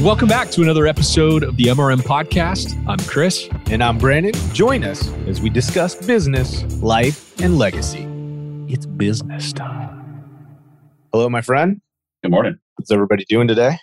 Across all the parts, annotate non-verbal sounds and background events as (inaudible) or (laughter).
Welcome back to another episode of the MRM Podcast. I'm Chris. And I'm Brandon. Join us as we discuss business, life, and legacy. It's business time. Hello, my friend. Good morning. How's everybody doing today?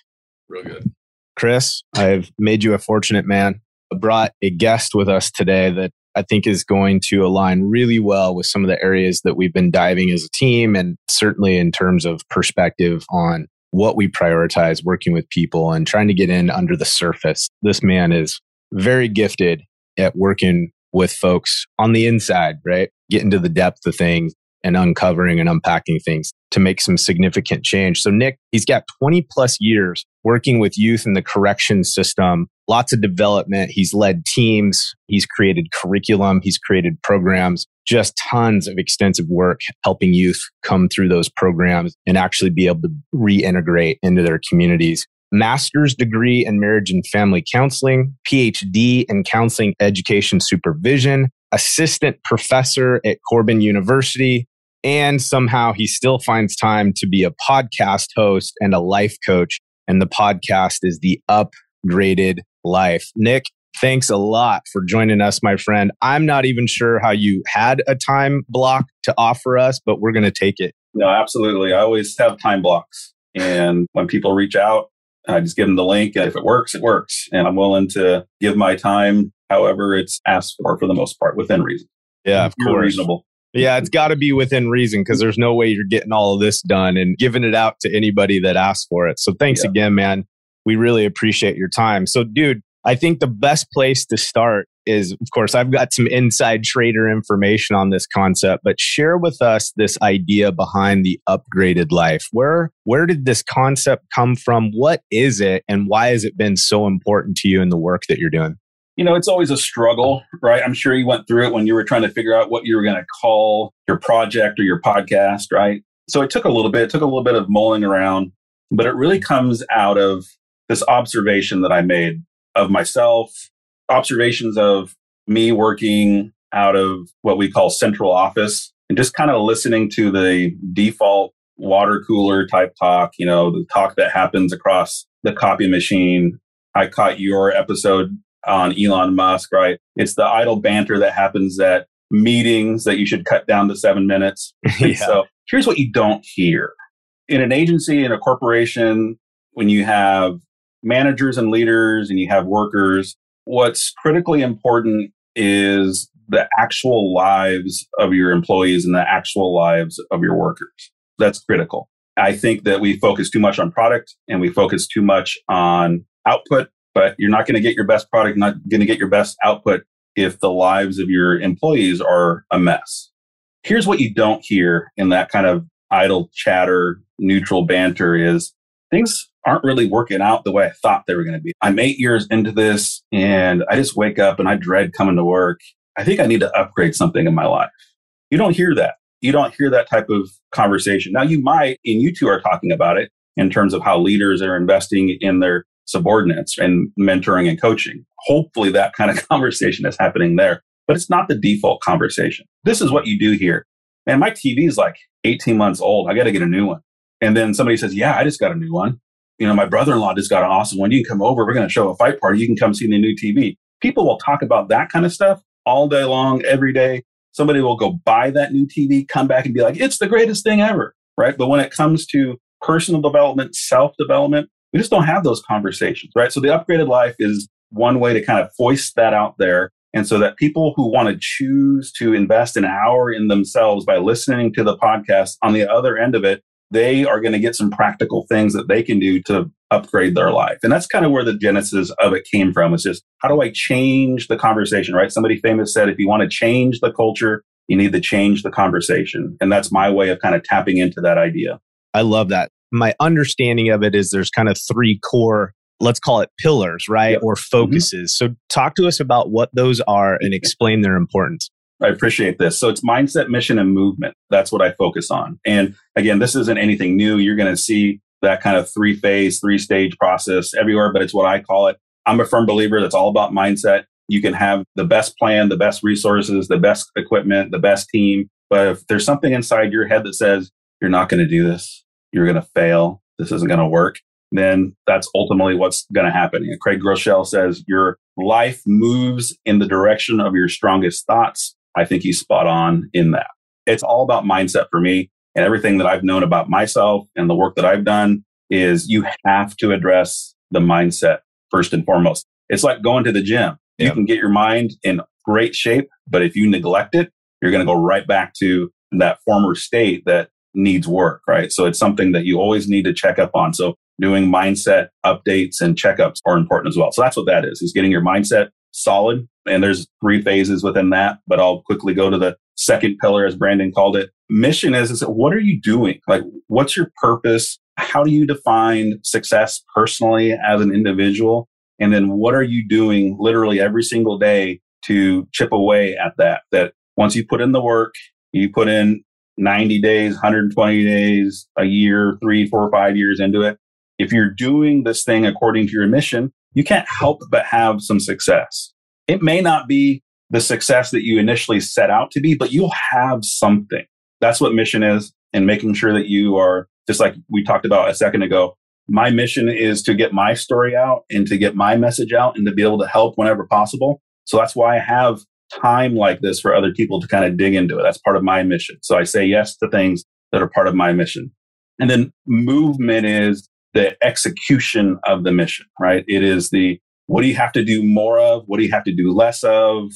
Real good. Chris, I've made you a fortunate man. I brought a guest with us today that I think is going to align really well with some of the areas that we've been diving as a team, and certainly in terms of perspective on what we prioritize working with people and trying to get in under the surface. This man is very gifted at working with folks on the inside, right? Getting to the depth of things and uncovering and unpacking things to make some significant change. So Nick, he's got 20 plus years working with youth in the correction system, lots of development. He's led teams. He's created curriculum. He's created programs, just tons of extensive work helping youth come through those programs and actually be able to reintegrate into their communities. Master's degree in marriage and family counseling, PhD in counseling education supervision, assistant professor at Corban University, and somehow he still finds time to be a podcast host and a life coach. And the podcast is the upgraded life. Nick, thanks a lot for joining us, my friend. I'm not even sure how you had a time block to offer us, but we're going to take it. No, absolutely. I always have time blocks. And when people reach out, I just give them the link. And if it works, it works. And I'm willing to give my time however it's asked for for the most part within reason. Yeah, of course. Reasonable. Yeah, it's got to be within reason because there's no way you're getting all of this done and giving it out to anybody that asks for it. So thanks yeah. again, man. We really appreciate your time. So, dude, I think the best place to start is, of course, I've got some inside trader information on this concept, but share with us this idea behind the upgraded life. Where, where did this concept come from? What is it? And why has it been so important to you in the work that you're doing? you know, it's always a struggle, right? I'm sure you went through it when you were trying to figure out what you were going to call your project or your podcast, right? So it took a little bit, it took a little bit of mulling around, but it really comes out of this observation that I made of myself, observations of me working out of what we call central office and just kind of listening to the default water cooler type talk, you know, the talk that happens across the copy machine. I caught your episode on Elon Musk, right? It's the idle banter that happens at meetings that you should cut down to seven minutes. (laughs) yeah. So here's what you don't hear. In an agency, in a corporation, when you have managers and leaders and you have workers, what's critically important is the actual lives of your employees and the actual lives of your workers. That's critical. I think that we focus too much on product and we focus too much on output but you're not going to get your best product, not going to get your best output if the lives of your employees are a mess. Here's what you don't hear in that kind of idle chatter, neutral banter is things aren't really working out the way I thought they were going to be. I'm eight years into this and I just wake up and I dread coming to work. I think I need to upgrade something in my life. You don't hear that. You don't hear that type of conversation. Now you might, and you two are talking about it in terms of how leaders are investing in their subordinates and mentoring and coaching. Hopefully that kind of (laughs) conversation is happening there, but it's not the default conversation. This is what you do here. Man, my TV is like 18 months old. I got to get a new one. And then somebody says, yeah, I just got a new one. You know, my brother-in-law just got an awesome one. You can come over. We're going to show a fight party. You can come see the new TV. People will talk about that kind of stuff all day long, every day. Somebody will go buy that new TV, come back and be like, it's the greatest thing ever. Right. But when it comes to personal development, self development, we just don't have those conversations, right? So the upgraded life is one way to kind of voice that out there. And so that people who want to choose to invest an hour in themselves by listening to the podcast on the other end of it, they are going to get some practical things that they can do to upgrade their life. And that's kind of where the genesis of it came from. It's just, how do I change the conversation, right? Somebody famous said, if you want to change the culture, you need to change the conversation. And that's my way of kind of tapping into that idea. I love that my understanding of it is there's kind of three core let's call it pillars right yep. or mm-hmm. focuses mm-hmm. so talk to us about what those are and (laughs) explain their importance I appreciate this. So it's mindset, mission, and movement. That's what I focus on. And again, this isn't anything new. You're going to see that kind of three phase, three stage process everywhere, but it's what I call it. I'm a firm believer that's all about mindset. You can have the best plan, the best resources, the best equipment, the best team. But if there's something inside your head that says, you're not going to do this, you're going to fail. This isn't going to work. then that's ultimately what's going to happen. And Craig Groeschel says your life moves in the direction of your strongest thoughts. I think he's spot on in that. It's all about mindset for me. And everything that I've known about myself and the work that I've done is you have to address the mindset first and foremost. It's like going to the gym. You can get your mind in great shape, but if you neglect it, you're going to go right back to that former state that needs work, right? So it's something that you always need to check up on. So doing mindset updates and checkups are important as well. So that's what that is, is getting your mindset solid. And there's three phases within that, but I'll quickly go to the second pillar, as Brandon called it. Mission is, is what are you doing? Like, what's your purpose? How do you define success personally as an individual? And then what are you doing literally every single day to chip away at that? That once you put in the work, you put in 90 days, 120 days, a year, three, four, five years into it. If you're doing this thing according to your mission, you can't help but have some success. It may not be the success that you initially set out to be, but you'll have something. That's what mission is and making sure that you are just like we talked about a second ago. My mission is to get my story out and to get my message out and to be able to help whenever possible. So that's why I have time like this for other people to kind of dig into it. That's part of my mission. So I say yes to things that are part of my mission. And then movement is the execution of the mission, right? It is the what do you have to do more of? What do you have to do less of?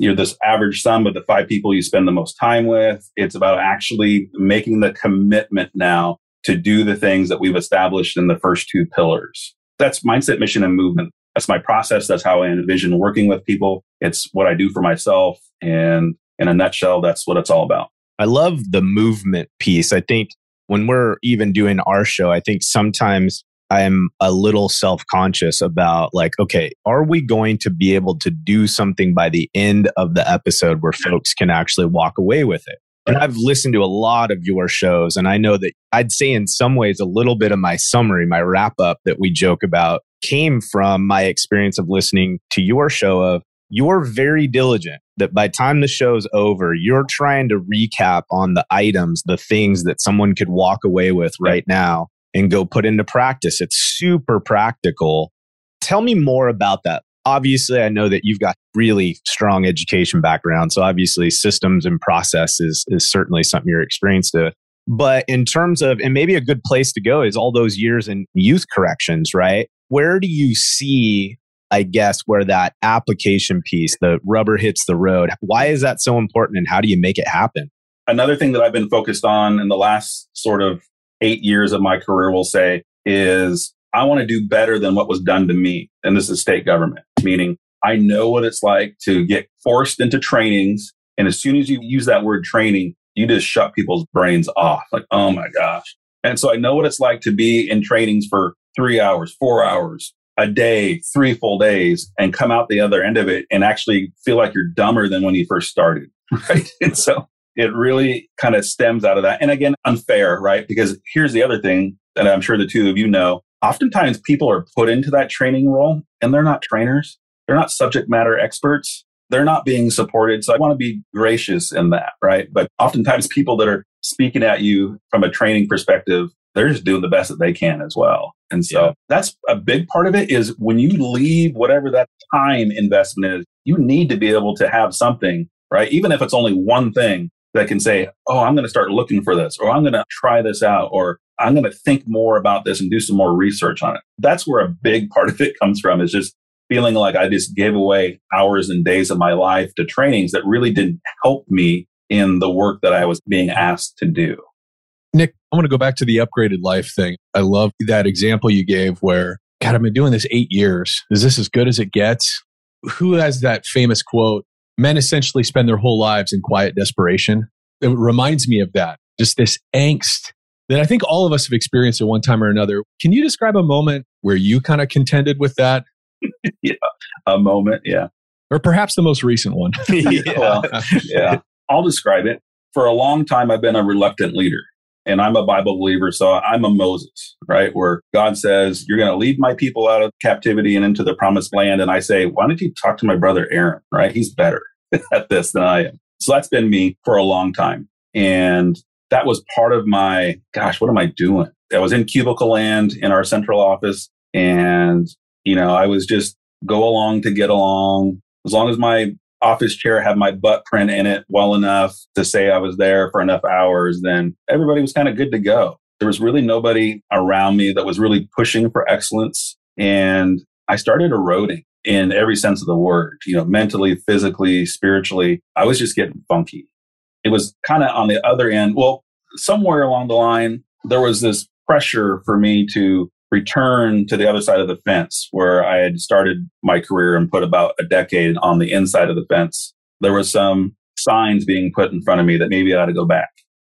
You're this average sum of the five people you spend the most time with. It's about actually making the commitment now to do the things that we've established in the first two pillars. That's mindset, mission, and movement. That's my process. That's how I envision working with people. It's what I do for myself. And in a nutshell, that's what it's all about. I love the movement piece. I think when we're even doing our show, I think sometimes I'm a little self conscious about like, okay, are we going to be able to do something by the end of the episode where folks can actually walk away with it? And I've listened to a lot of your shows, and I know that I'd say in some ways a little bit of my summary, my wrap up that we joke about came from my experience of listening to your show of you're very diligent that by time the show's over, you're trying to recap on the items, the things that someone could walk away with right now and go put into practice. It's super practical. Tell me more about that. Obviously, I know that you've got really strong education background. So obviously systems and process is, is certainly something you're experienced to. But in terms of, and maybe a good place to go is all those years in youth corrections, right? Where do you see I guess, where that application piece, the rubber hits the road. Why is that so important and how do you make it happen? Another thing that I've been focused on in the last sort of eight years of my career, we'll say, is I want to do better than what was done to me. And this is state government, meaning I know what it's like to get forced into trainings. And as soon as you use that word training, you just shut people's brains off. Like, oh my gosh. And so I know what it's like to be in trainings for three hours, four hours, a day, three full days, and come out the other end of it and actually feel like you're dumber than when you first started. (laughs) Right. and so it really kind of stems out of that. And again, unfair, right? Because here's the other thing that I'm sure the two of you know. Oftentimes people are put into that training role and they're not trainers. They're not subject matter experts. They're not being supported. So I want to be gracious in that, right? But oftentimes people that are speaking at you from a training perspective they're just doing the best that they can as well. And so yeah. that's a big part of it is when you leave whatever that time investment is, you need to be able to have something, right? Even if it's only one thing that can say, Oh, I'm going to start looking for this, or I'm going to try this out, or I'm going to think more about this and do some more research on it. That's where a big part of it comes from is just feeling like I just gave away hours and days of my life to trainings that really didn't help me in the work that I was being asked to do. Nick, I want to go back to the upgraded life thing. I love that example you gave where, God, I've been doing this eight years. Is this as good as it gets? Who has that famous quote? Men essentially spend their whole lives in quiet desperation. It reminds me of that, just this angst that I think all of us have experienced at one time or another. Can you describe a moment where you kind of contended with that? (laughs) yeah, a moment, yeah. Or perhaps the most recent one. (laughs) yeah. (laughs) Yeah. I'll describe it. For a long time, I've been a reluctant leader. And I'm a Bible believer, so I'm a Moses, right? Where God says, You're going to lead my people out of captivity and into the promised land. And I say, Why don't you talk to my brother Aaron, right? He's better (laughs) at this than I am. So that's been me for a long time. And that was part of my, gosh, what am I doing? I was in cubicle land in our central office and, you know, I was just go along to get along. As long as my office chair had my butt print in it well enough to say I was there for enough hours, then everybody was kind of good to go. There was really nobody around me that was really pushing for excellence. And I started eroding in every sense of the word, you know, mentally, physically, spiritually. I was just getting funky. It was kind of on the other end. Well, somewhere along the line, there was this pressure for me to return to the other side of the fence where I had started my career and put about a decade on the inside of the fence. There was some signs being put in front of me that maybe I ought to go back.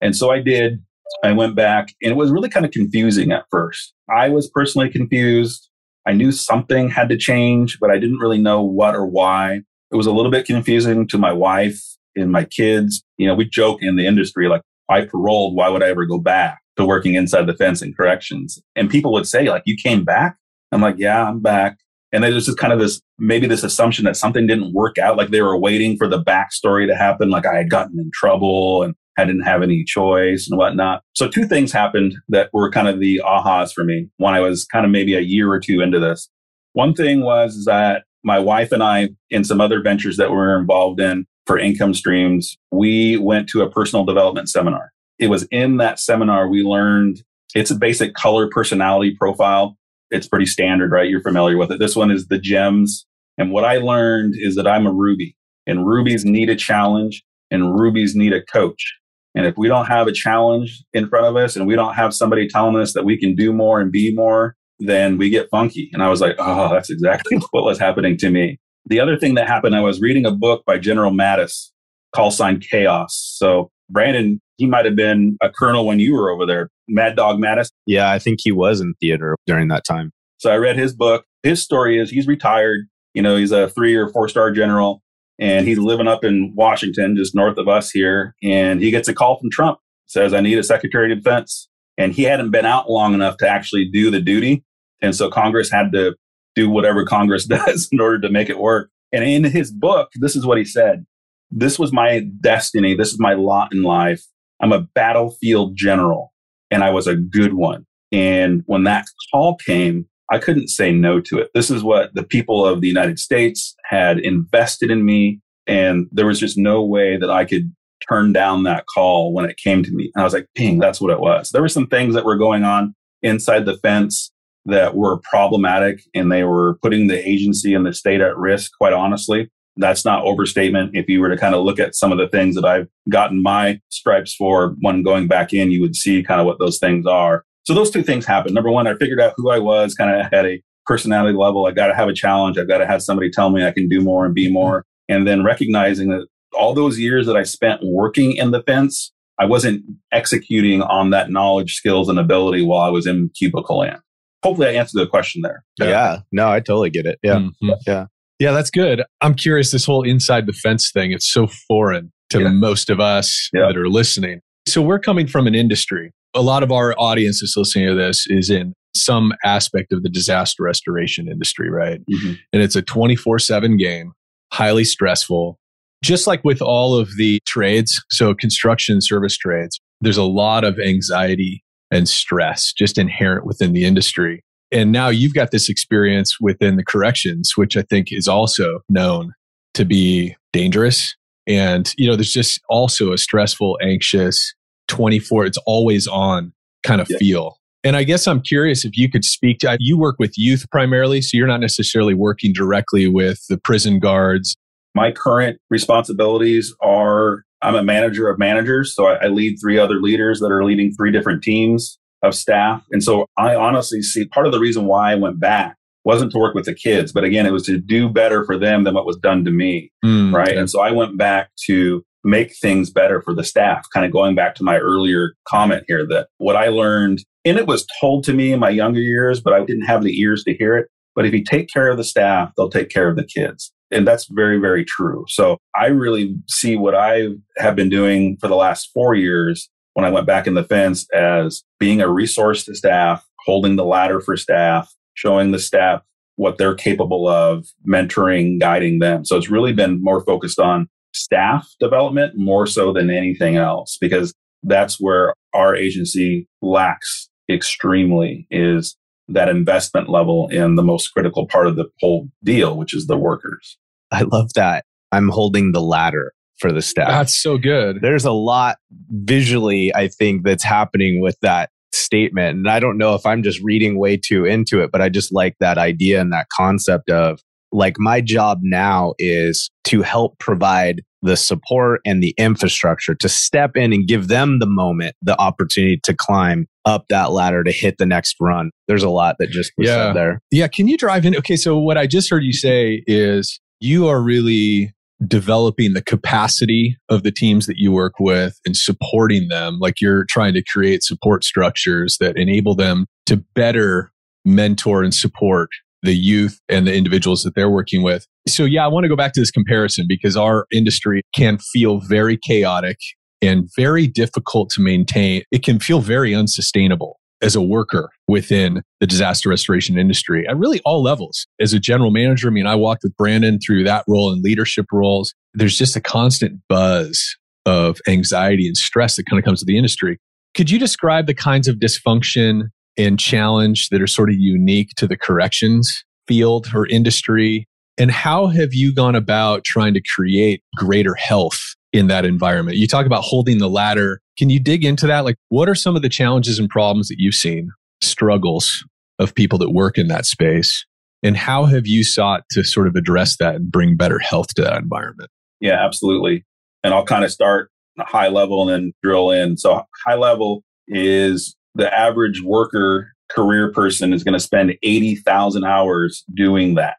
And so I did. I went back and it was really kind of confusing at first. I was personally confused. I knew something had to change, but I didn't really know what or why. It was a little bit confusing to my wife and my kids. You know, we joke in the industry like, I paroled. Why would I ever go back? to working inside the fence in corrections. And people would say, like, you came back? I'm like, yeah, I'm back. And there's just kind of this, maybe this assumption that something didn't work out. Like they were waiting for the backstory to happen. Like I had gotten in trouble and I didn't have any choice and whatnot. So two things happened that were kind of the ahas for me when I was kind of maybe a year or two into this. One thing was that my wife and I, in some other ventures that we were involved in for income streams, we went to a personal development seminar it was in that seminar we learned it's a basic color personality profile. It's pretty standard, right? You're familiar with it. This one is the gems. And what I learned is that I'm a Ruby and Rubies need a challenge and Rubies need a coach. And if we don't have a challenge in front of us and we don't have somebody telling us that we can do more and be more, then we get funky. And I was like, oh, that's exactly (laughs) what was happening to me. The other thing that happened, I was reading a book by General Mattis, call sign Chaos. So Brandon, he might have been a colonel when you were over there, Mad Dog Mattis. Yeah, I think he was in theater during that time. So I read his book. His story is he's retired. You know, he's a three or four star general and he's living up in Washington, just north of us here. And he gets a call from Trump, says, I need a secretary of defense. And he hadn't been out long enough to actually do the duty. And so Congress had to do whatever Congress (laughs) does in order to make it work. And in his book, this is what he said this was my destiny. This is my lot in life. I'm a battlefield general and I was a good one. And when that call came, I couldn't say no to it. This is what the people of the United States had invested in me. And there was just no way that I could turn down that call when it came to me. And I was like, ping, that's what it was. There were some things that were going on inside the fence that were problematic and they were putting the agency and the state at risk, quite honestly. That's not overstatement. If you were to kind of look at some of the things that I've gotten my stripes for when going back in, you would see kind of what those things are. So those two things happened. Number one, I figured out who I was kind of at a personality level. I got to have a challenge. I've got to have somebody tell me I can do more and be more. And then recognizing that all those years that I spent working in the fence, I wasn't executing on that knowledge, skills, and ability while I was in cubicle land. Hopefully, I answered the question there. Yeah. yeah. No, I totally get it. Yeah. Mm-hmm. Yeah. Yeah, that's good. I'm curious, this whole inside the fence thing, it's so foreign to yeah. most of us yeah. that are listening. So we're coming from an industry. A lot of our audience is listening to this is in some aspect of the disaster restoration industry, right? Mm-hmm. And it's a 24 7 game, highly stressful. Just like with all of the trades, so construction service trades, there's a lot of anxiety and stress just inherent within the industry. And now you've got this experience within the corrections, which I think is also known to be dangerous. And, you know, there's just also a stressful, anxious, 24, it's always on kind of yeah. feel. And I guess I'm curious if you could speak to, you work with youth primarily, so you're not necessarily working directly with the prison guards. My current responsibilities are I'm a manager of managers. So I, I lead three other leaders that are leading three different teams of staff. And so I honestly see part of the reason why I went back wasn't to work with the kids, but again, it was to do better for them than what was done to me. Mm, right. And so I went back to make things better for the staff, kind of going back to my earlier comment here that what I learned, and it was told to me in my younger years, but I didn't have the ears to hear it. But if you take care of the staff, they'll take care of the kids. And that's very, very true. So I really see what I have been doing for the last four years when I went back in the fence as being a resource to staff, holding the ladder for staff, showing the staff what they're capable of, mentoring, guiding them. So it's really been more focused on staff development more so than anything else, because that's where our agency lacks extremely is that investment level in the most critical part of the whole deal, which is the workers. I love that. I'm holding the ladder for the staff. That's so good. There's a lot visually, I think, that's happening with that statement. And I don't know if I'm just reading way too into it, but I just like that idea and that concept of like my job now is to help provide the support and the infrastructure to step in and give them the moment, the opportunity to climb up that ladder to hit the next run. There's a lot that just was Yeah. said there. Yeah. Can you drive in? Okay. So, what I just heard you say is you are really developing the capacity of the teams that you work with and supporting them. Like you're trying to create support structures that enable them to better mentor and support the youth and the individuals that they're working with. So, yeah, I want to go back to this comparison because our industry can feel very chaotic and very difficult to maintain. It can feel very unsustainable as a worker within the disaster restoration industry at really all levels. As a general manager, I mean, I walked with Brandon through that role and leadership roles. There's just a constant buzz of anxiety and stress that kind of comes to the industry. Could you describe the kinds of dysfunction and challenge that are sort of unique to the corrections field or industry? And how have you gone about trying to create greater health in that environment? You talk about holding the ladder. Can you dig into that? Like, what are some of the challenges and problems that you've seen, struggles of people that work in that space? And how have you sought to sort of address that and bring better health to that environment? Yeah, absolutely. And I'll kind of start high level and then drill in. So, high level is the average worker career person is going to spend 80,000 hours doing that.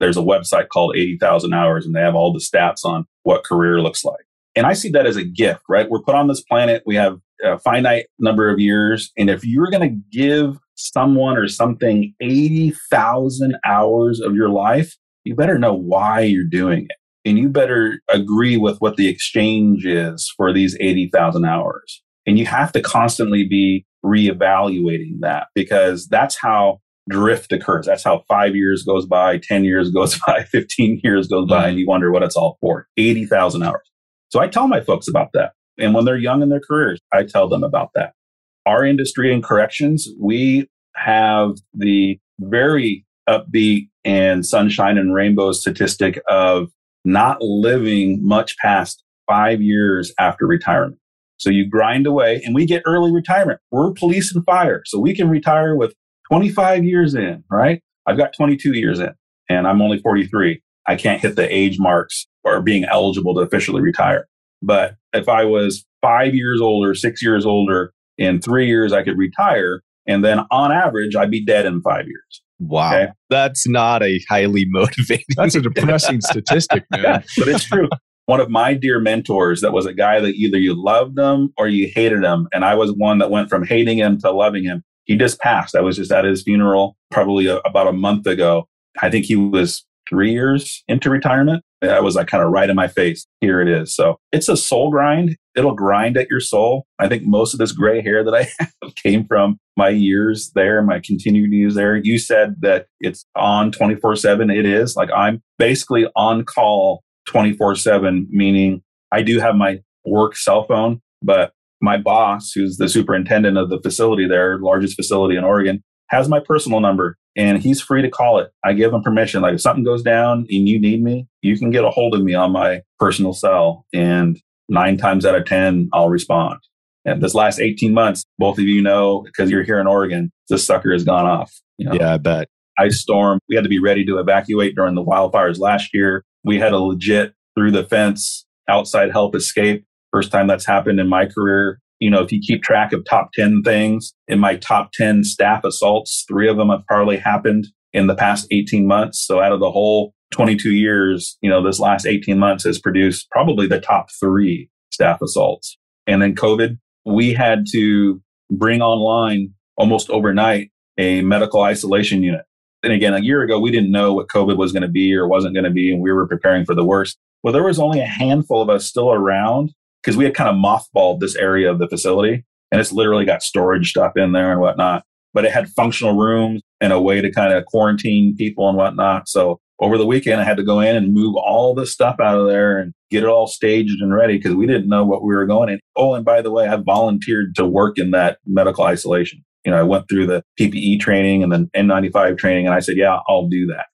There's a website called 80,000 hours and they have all the stats on what career looks like. And I see that as a gift, right? We're put on this planet. We have a finite number of years. And if you're going to give someone or something 80,000 hours of your life, you better know why you're doing it. And you better agree with what the exchange is for these 80,000 hours. And you have to constantly be reevaluating that because that's how drift occurs. That's how five years goes by, 10 years goes (laughs) by, 15 years goes by, mm-hmm. and you wonder what it's all for. 80,000 hours. So I tell my folks about that. And when they're young in their careers, I tell them about that. Our industry in corrections, we have the very upbeat and sunshine and rainbow statistic of not living much past five years after retirement. So you grind away and we get early retirement. We're police and fire. So we can retire with 25 years in, right? I've got 22 years in and I'm only 43. I can't hit the age marks or being eligible to officially retire. But if I was five years older, six years older, in three years, I could retire. And then on average, I'd be dead in five years. Wow. Okay. That's not a highly (laughs) motivating. That's a depressing statistic, (laughs) man. Yeah, (laughs) but it's true. One of my dear mentors that was a guy that either you loved him or you hated him. And I was one that went from hating him to loving him. He just passed. I was just at his funeral probably a, about a month ago. I think he was three years into retirement. That was like kind of right in my face. Here it is. So it's a soul grind. It'll grind at your soul. I think most of this gray hair that I (laughs) have came from my years there, my continued years there. You said that it's on 24 seven. It is like I'm basically on call 24 seven, meaning I do have my work cell phone, but my boss, who's the superintendent of the facility there, largest facility in Oregon, has my personal number and he's free to call it. I give him permission. Like if something goes down and you need me, you can get a hold of me on my personal cell. And nine times out of 10, I'll respond. And this last 18 months, both of you know, because you're here in Oregon, this sucker has gone off. You know? Yeah, I bet. ice storm. We had to be ready to evacuate during the wildfires last year. We had a legit through the fence outside help escape. First time that's happened in my career. You know, if you keep track of top 10 things in my top 10 staff assaults, three of them have probably happened in the past 18 months. So out of the whole 22 years, you know, this last 18 months has produced probably the top three staff assaults. And then COVID, we had to bring online almost overnight a medical isolation unit. And again, a year ago, we didn't know what COVID was going to be or wasn't going to be, and we were preparing for the worst. Well, there was only a handful of us still around because we had kind of mothballed this area of the facility, and it's literally got storage stuff in there and whatnot. But it had functional rooms and a way to kind of quarantine people and whatnot. So over the weekend, I had to go in and move all the stuff out of there and get it all staged and ready because we didn't know what we were going in. Oh, and by the way, I volunteered to work in that medical isolation. You know, I went through the PPE training and the N95 training, and I said, yeah, I'll do that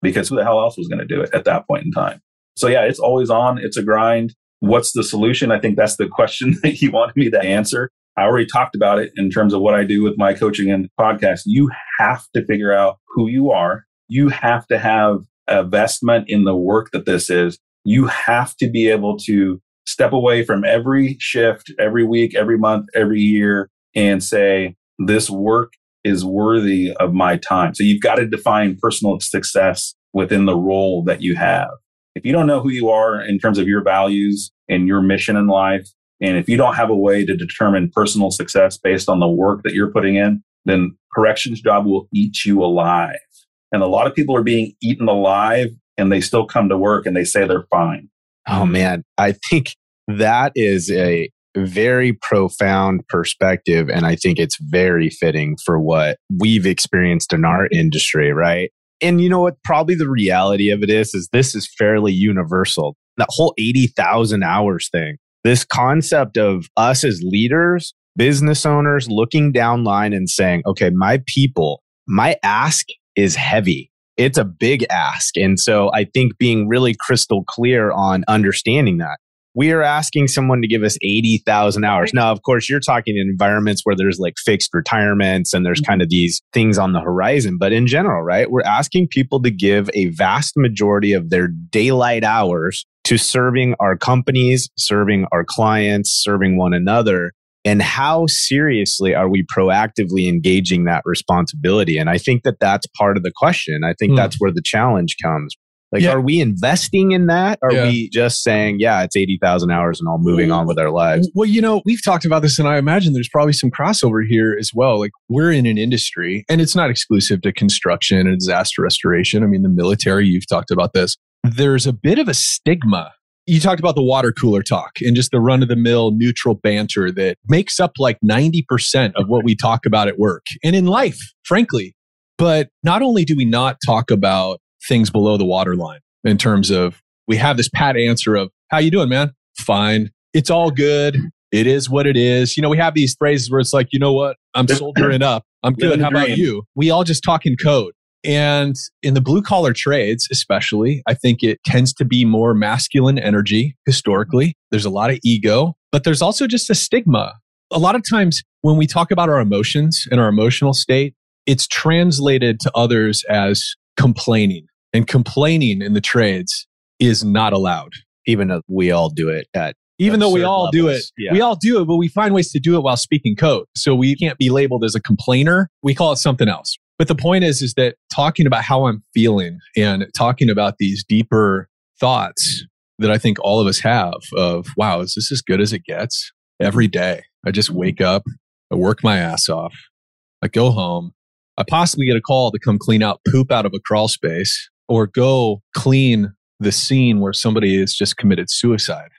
because who the hell else was going to do it at that point in time? So yeah, it's always on. It's a grind. What's the solution? I think that's the question (laughs) that you wanted me to answer. I already talked about it in terms of what I do with my coaching and podcast. You have to figure out who you are. You have to have investment in the work that this is. You have to be able to step away from every shift, every week, every month, every year and say, this work is worthy of my time. So you've got to define personal success within the role that you have. If you don't know who you are in terms of your values and your mission in life, and if you don't have a way to determine personal success based on the work that you're putting in, then corrections job will eat you alive. And a lot of people are being eaten alive and they still come to work and they say they're fine. Oh man, I think that is a very profound perspective. And I think it's very fitting for what we've experienced in our industry, right? And you know what? Probably the reality of it is, is this is fairly universal. That whole 80,000 hours thing, this concept of us as leaders, business owners looking down line and saying, okay, my people, my ask is heavy. It's a big ask. And so I think being really crystal clear on understanding that we are asking someone to give us 80,000 hours. Now, of course, you're talking in environments where there's like fixed retirements and there's mm-hmm. kind of these things on the horizon. But in general, right, we're asking people to give a vast majority of their daylight hours to serving our companies, serving our clients, serving one another. And how seriously are we proactively engaging that responsibility? And I think that that's part of the question. I think mm. that's where the challenge comes. Like, yeah. are we investing in that? Are yeah. we just saying, yeah, it's 80,000 hours and all moving on with our lives? Well, you know, we've talked about this and I imagine there's probably some crossover here as well. Like, we're in an industry and it's not exclusive to construction and disaster restoration. I mean, the military, you've talked about this. There's a bit of a stigma. You talked about the water cooler talk and just the run of the mill neutral banter that makes up like 90% of what we talk about at work and in life, frankly. But not only do we not talk about things below the waterline in terms of we have this pat answer of how you doing man? Fine. It's all good. It is what it is. You know we have these phrases where it's like you know what? I'm soldiering up. I'm good. how about you? We all just talk in code. And in the blue collar trades especially i think it tends to be more masculine energy historically. There's a lot of ego but there's also just a stigma. A lot of times when we talk about our emotions and our emotional state it's translated to others as complaining and complaining in the trades is not allowed. Even though we all do it at even though we all levels. do it, yeah. we all do it, but we find ways to do it while speaking code. So we can't be labeled as a complainer. We call it something else. But the point is, is that talking about how I'm feeling and talking about these deeper thoughts that I think all of us have of, wow, is this as good as it gets every day? I just wake up, I work my ass off, I go home, I possibly get a call to come clean out poop out of a crawl space or go clean the scene where somebody has just committed suicide.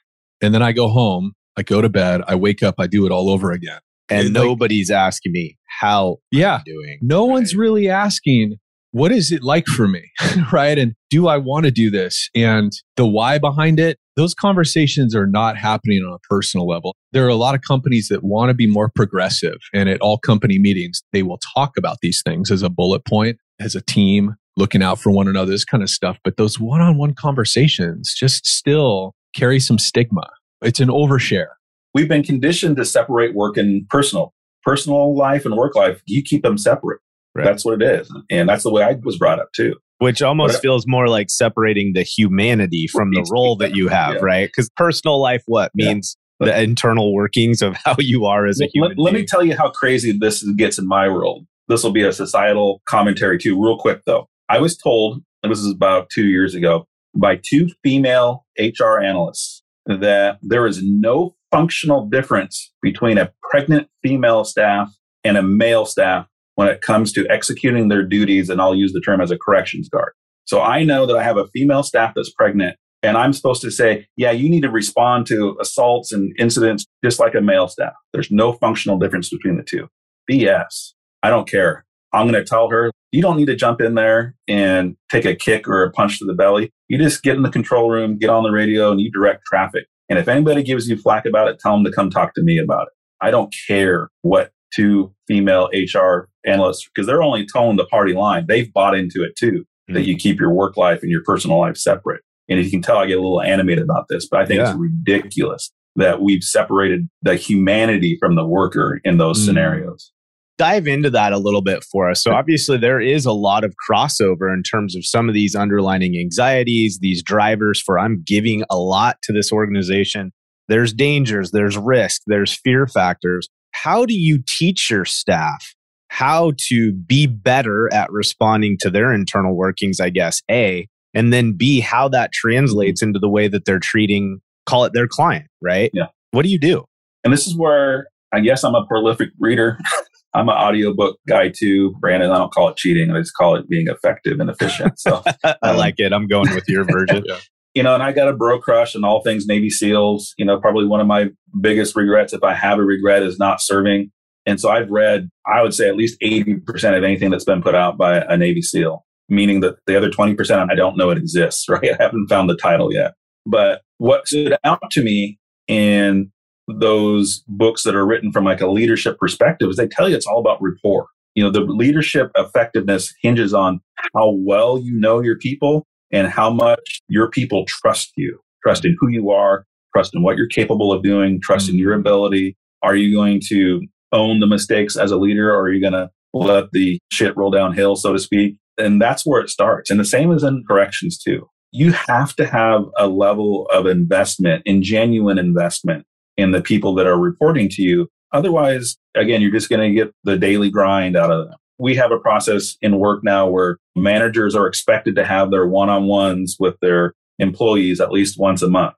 And then I go home, I go to bed, I wake up, I do it all over again. And nobody's like, asking me how yeah, I'm doing. No right? one's really asking, what is it like for me? (laughs) right. And do I want to do this? And the why behind it, those conversations are not happening on a personal level. There are a lot of companies that want to be more progressive. And at all company meetings, they will talk about these things as a bullet point, as a team, looking out for one another, this kind of stuff. But those one on one conversations just still carry some stigma. It's an overshare. We've been conditioned to separate work and personal. Personal life and work life, you keep them separate. Right. That's what it is. And that's the way I was brought up too. Which almost but, feels more like separating the humanity from the role (laughs) that you have, yeah. right? Because personal life, what means yeah. the internal workings of (laughs) how you are as a human. Let, let me tell you how crazy this gets in my world. This will be a societal commentary too, real quick though. I was told, and this is about two years ago, by two female HR analysts that there is no functional difference between a pregnant female staff and a male staff when it comes to executing their duties. And I'll use the term as a corrections guard. So I know that I have a female staff that's pregnant and I'm supposed to say, yeah, you need to respond to assaults and incidents just like a male staff. There's no functional difference between the two. BS. I don't care. I'm going to tell her, you don't need to jump in there and take a kick or a punch to the belly. You just get in the control room, get on the radio, and you direct traffic. And if anybody gives you flack about it, tell them to come talk to me about it. I don't care what two female HR analysts because they're only toeing the party line. They've bought into it too, mm-hmm. that you keep your work life and your personal life separate. And you can tell I get a little animated about this, but I think yeah. it's ridiculous that we've separated the humanity from the worker in those mm. scenarios. Dive into that a little bit for us. So, obviously, there is a lot of crossover in terms of some of these underlining anxieties, these drivers for I'm giving a lot to this organization. There's dangers, there's risk, there's fear factors. How do you teach your staff how to be better at responding to their internal workings, I guess, A, and then B, how that translates into the way that they're treating call it their client, right? Yeah. What do you do? And this is where I guess I'm a prolific reader. (laughs) I'm an audiobook guy too, Brandon. I don't call it cheating. I just call it being effective and efficient. So (laughs) I um, like it. I'm going with your version. (laughs) yeah. You know, and I got a bro crush on all things Navy SEALs. You know, probably one of my biggest regrets, if I have a regret, is not serving. And so I've read, I would say at least 80% of anything that's been put out by a Navy SEAL, meaning that the other 20%, I don't know it exists, (laughs) right? I haven't found the title yet. But what stood out to me in those books that are written from like a leadership perspective is they tell you it's all about rapport. You know, the leadership effectiveness hinges on how well you know your people and how much your people trust you, trust in who you are, trust in what you're capable of doing, trust in your mm-hmm. ability. Are you going to own the mistakes as a leader or are you going to let the shit roll downhill, so to speak? And that's where it starts. And the same is in corrections too you have to have a level of investment in genuine investment in the people that are reporting to you. Otherwise, again, you're just going to get the daily grind out of them. We have a process in work now where managers are expected to have their one on ones with their employees at least once a month.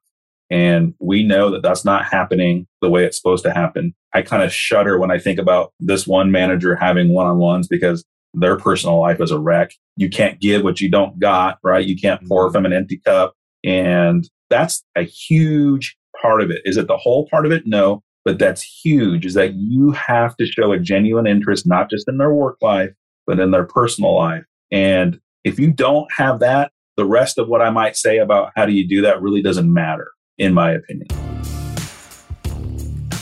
And we know that that's not happening the way it's supposed to happen. I kind of shudder when I think about this one manager having one on ones because their personal life is a wreck. You can't give what you don't got, right? You can't pour mm-hmm. from an empty cup. And that's a huge part of it. Is it the whole part of it? No, but that's huge is that you have to show a genuine interest, not just in their work life, but in their personal life. And if you don't have that, the rest of what I might say about how do you do that really doesn't matter, in my opinion.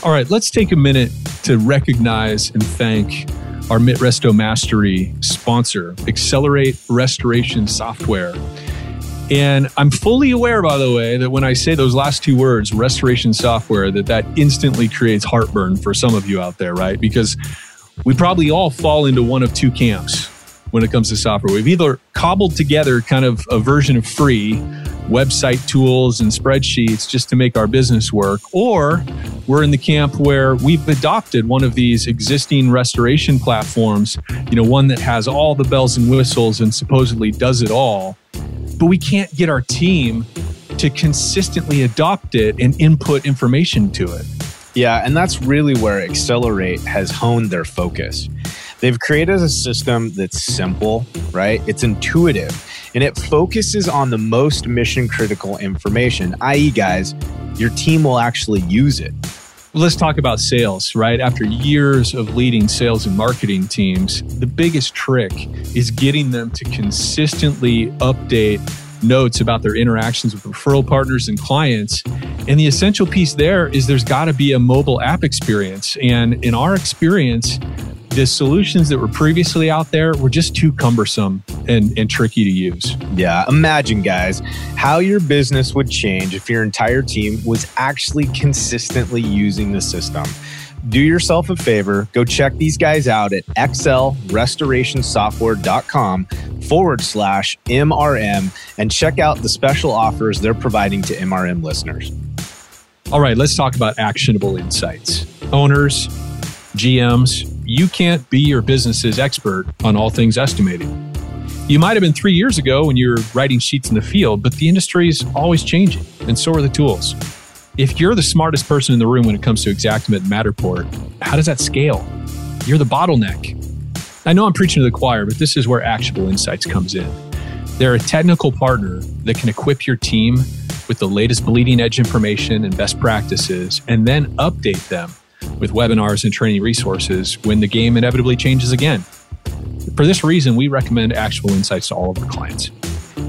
All right, let's take a minute to recognize and thank our MitResto Mastery sponsor, Xcelerate Restoration Software. And I'm fully aware, by the way, that when I say those last two words, restoration software, that that instantly creates heartburn for some of you out there, right? Because we probably all fall into one of two camps when it comes to software. We've either cobbled together kind of a version of free website tools and spreadsheets just to make our business work, or we're in the camp where we've adopted one of these existing restoration platforms, you know, one that has all the bells and whistles and supposedly does it all, but we can't get our team to consistently adopt it and input information to it. Yeah, and that's really where Xcelerate has honed their focus. They've created a system that's simple, right? It's intuitive and it focuses on the most mission critical information, i.e., guys, your team will actually use it. Let's talk about sales, right? After years of leading sales and marketing teams, the biggest trick is getting them to consistently update notes about their interactions with referral partners and clients. And the essential piece there is there's got to be a mobile app experience. And in our experience, the solutions that were previously out there were just too cumbersome and, and tricky to use. Yeah. Imagine, guys, how your business would change if your entire team was actually consistently using the system. Do yourself a favor, go check these guys out at xlrestorationsoftware.com forward slash MRM and check out the special offers they're providing to MRM listeners. All right, let's talk about actionable insights. Owners, GMs, you can't be your business's expert on all things estimating. You might have been three years ago when you were writing sheets in the field, but the industry is always changing, and so are the tools. If you're the smartest person in the room when it comes to Xactimate and Matterport, how does that scale? You're the bottleneck. I know I'm preaching to the choir, but this is where Actionable Insights comes in. They're a technical partner that can equip your team with the latest bleeding edge information and best practices, and then update them with webinars and training resources when the game inevitably changes again. For this reason, we recommend Actual Insights to all of our clients.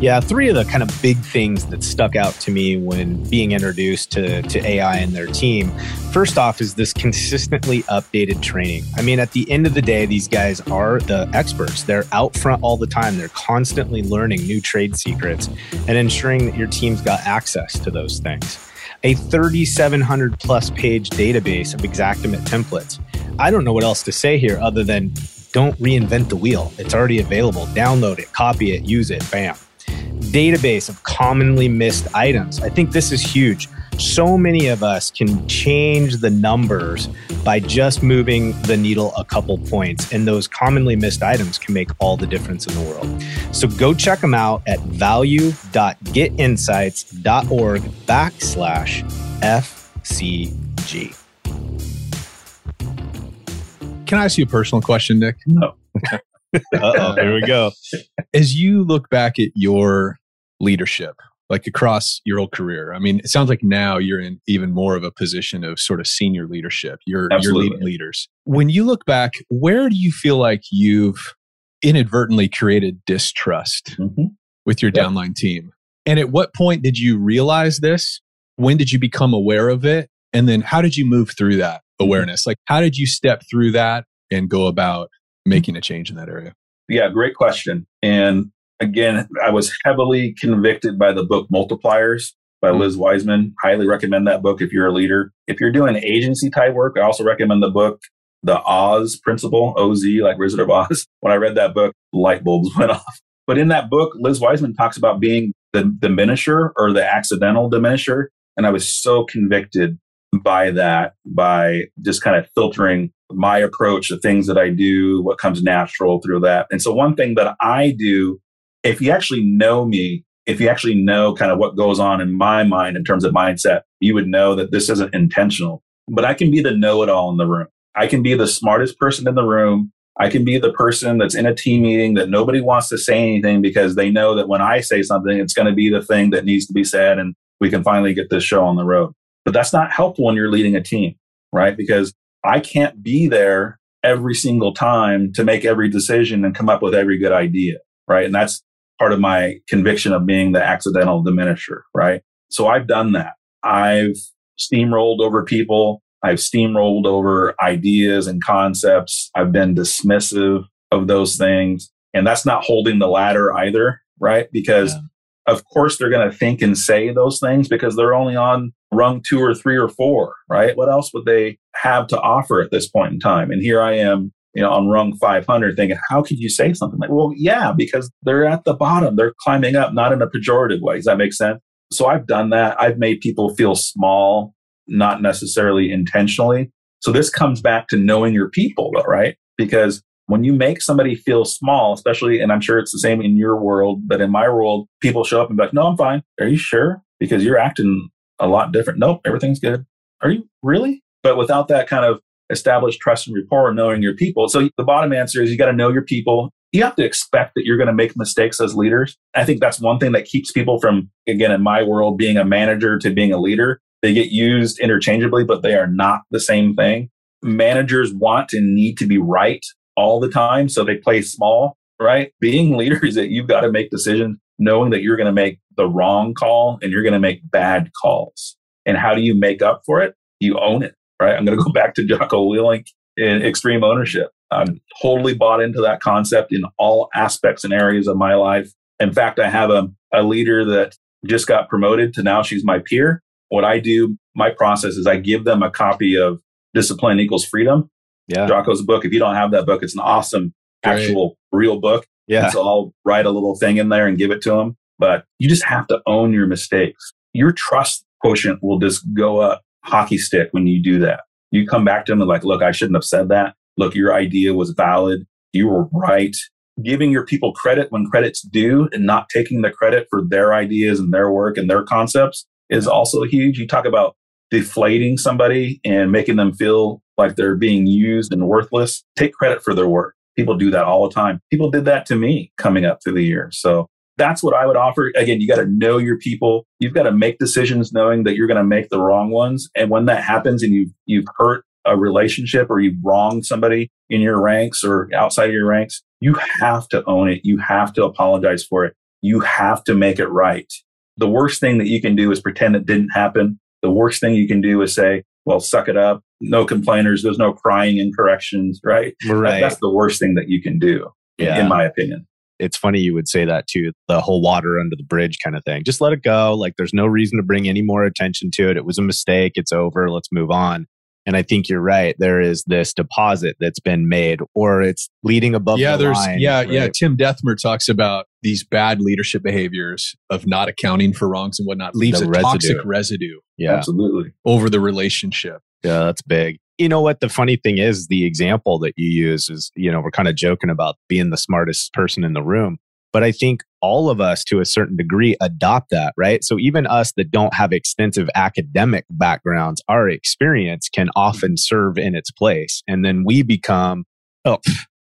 Yeah, three of the kind of big things that stuck out to me when being introduced to, to AI and their team. First off, is this consistently updated training. I mean, at the end of the day, these guys are the experts. They're out front all the time. They're constantly learning new trade secrets and ensuring that your team's got access to those things. A 3,700 plus page database of Xactimate templates. I don't know what else to say here other than don't reinvent the wheel. It's already available. Download it, copy it, use it, bam database of commonly missed items. I think this is huge. So many of us can change the numbers by just moving the needle a couple points, and those commonly missed items can make all the difference in the world. So go check them out at value.getinsights.org backslash FCG. Can I ask you a personal question, Nick? No. (laughs) oh, here we go. As you look back at your leadership, like across your whole career, I mean, it sounds like now you're in even more of a position of sort of senior leadership. You're Absolutely. you're leading leaders. When you look back, where do you feel like you've inadvertently created distrust Mm-hmm. with your Yeah. downline team? And at what point did you realize this? When did you become aware of it? And then how did you move through that awareness? Like, how did you step through that and go about making a change in that area? Yeah, great question. And again, I was heavily convicted by the book Multipliers by mm-hmm. Liz Wiseman. Highly recommend that book if you're a leader. If you're doing agency type work, I also recommend the book The Oz Principle, OZ, like Wizard of Oz. (laughs) When I read that book, light bulbs (laughs) went off. But in that book, Liz Wiseman talks about being the diminisher or the accidental diminisher. And I was so convicted by that, by just kind of filtering my approach, the things that I do, what comes natural through that. And so one thing that I do, if you actually know me, if you actually know kind of what goes on in my mind in terms of mindset, you would know that this isn't intentional. But I can be the know it all in the room. I can be the smartest person in the room. I can be the person that's in a team meeting that nobody wants to say anything because they know that when I say something, it's going to be the thing that needs to be said and we can finally get this show on the road. But that's not helpful when you're leading a team, right? Because I can't be there every single time to make every decision and come up with every good idea, right? And that's part of my conviction of being the accidental diminisher, right? So I've done that. I've steamrolled over people. I've steamrolled over ideas and concepts. I've been dismissive of those things. And that's not holding the ladder either, right? Because Yeah. of course they're going to think and say those things because they're only on rung two or three or four, right? What else would they have to offer at this point in time? And here I am, you know, on rung 500 thinking, how could you say something like, well, yeah, because they're at the bottom. They're climbing up, not in a pejorative way. Does that make sense? So I've done that. I've made people feel small, not necessarily intentionally. So this comes back to knowing your people, though, right? Because when you make somebody feel small, especially, and I'm sure it's the same in your world, but in my world, people show up and be like, no, I'm fine. Are you sure? Because you're acting a lot different. Nope, everything's good. Are you really? But without that kind of established trust and rapport knowing your people. So the bottom answer is you got to know your people. You have to expect that you're going to make mistakes as leaders. I think that's one thing that keeps people from, again, in my world, being a manager to being a leader. They get used interchangeably, but they are not the same thing. Managers want and need to be right all the time. So they play small, right? Being (laughs) leaders that you've got to make decisions knowing that you're going to make the wrong call and you're going to make bad calls. And how do you make up for it? You own it, right? I'm going to go (laughs) back to Jocko Willink in extreme ownership. I'm totally bought into that concept in all aspects and areas of my life. In fact, I have a, a leader that just got promoted to now she's my peer. What I do, my process is I give them a copy of Discipline Equals Freedom, Yeah. Jocko's book. If you don't have that book, it's an awesome, Great. actual, real book. Yeah. And so I'll write a little thing in there and give it to them. But you just have to own your mistakes. Your trust quotient will just go up hockey stick when you do that. You come back to them and like, look, I shouldn't have said that. Look, your idea was valid. You were right. Giving your people credit when credit's due and not taking the credit for their ideas and their work and their concepts is also huge. You talk about deflating somebody and making them feel like they're being used and worthless. Take credit for their work. People do that all the time. People did that to me coming up through the years. So that's what I would offer. Again, you got to know your people. You've got to make decisions knowing that you're going to make the wrong ones. And when that happens and you've, you've hurt a relationship or you've wronged somebody in your ranks or outside of your ranks, you have to own it. You have to apologize for it. you have to make it right. The worst thing that you can do is pretend it didn't happen. The worst thing you can do is say, well, suck it up. No complainers. There's no crying and corrections, right? Right. That's the worst thing that you can do, Yeah. in my opinion. It's funny you would say that too the whole water under the bridge kind of thing just let it go like there's no reason to bring any more attention to it it was a mistake it's over let's move on and i think you're right there is this deposit that's been made or it's leading above yeah, the there's line, yeah, right? yeah. Tim Deathmer talks about these bad leadership behaviors of not accounting for wrongs and whatnot leaves The a residue. toxic residue yeah Absolutely. over the relationship. Yeah, that's big. You know what? The funny thing is, the example that you use is, you know, we're kind of joking about being the smartest person in the room. But I think all of us to a certain degree adopt that, right? So even us that don't have extensive academic backgrounds, our experience can often serve in its place. And then we become, oh,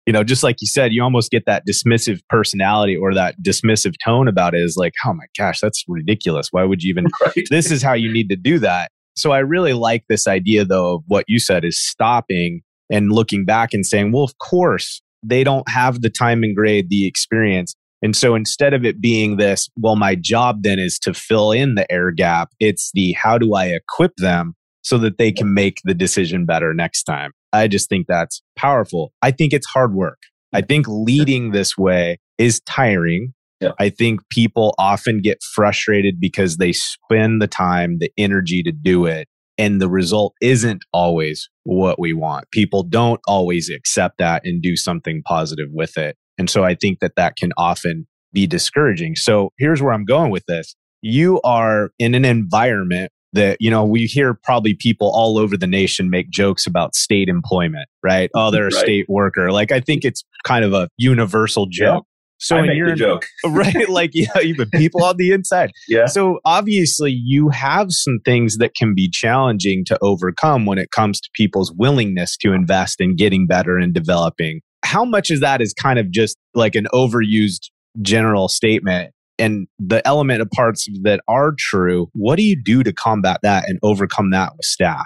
you know, just like you said, you almost get that dismissive personality or that dismissive tone about it is like, oh my gosh, that's ridiculous. Why would you even (laughs) Right. this is how you need to do that. So I really like this idea though of what you said is stopping and looking back and saying, well, of course they don't have the time and grade, the experience. And so instead of it being this, well, my job then is to fill in the air gap, it's the how do I equip them so that they can make the decision better next time. I just think that's powerful. I think it's hard work. I think leading this way is tiring. Yeah. I think people often get frustrated because they spend the time, the energy to do it, and the result isn't always what we want. People don't always accept that and do something positive with it. And so I think that that can often be discouraging. So here's where I'm going with this. You are in an environment that, you know, we hear probably people all over the nation make jokes about state employment, right? Oh, they're a (laughs) Right. state worker. Like I think it's kind of a universal joke. So I in make your the (laughs) joke. right, like yeah, even people on the inside. (laughs) Yeah. So obviously, you have some things that can be challenging to overcome when it comes to people's willingness to invest in getting better and developing. How much of that is kind of just like an overused general statement? And the element of parts that are true, what do you do to combat that and overcome that with staff?